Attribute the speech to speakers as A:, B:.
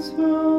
A: so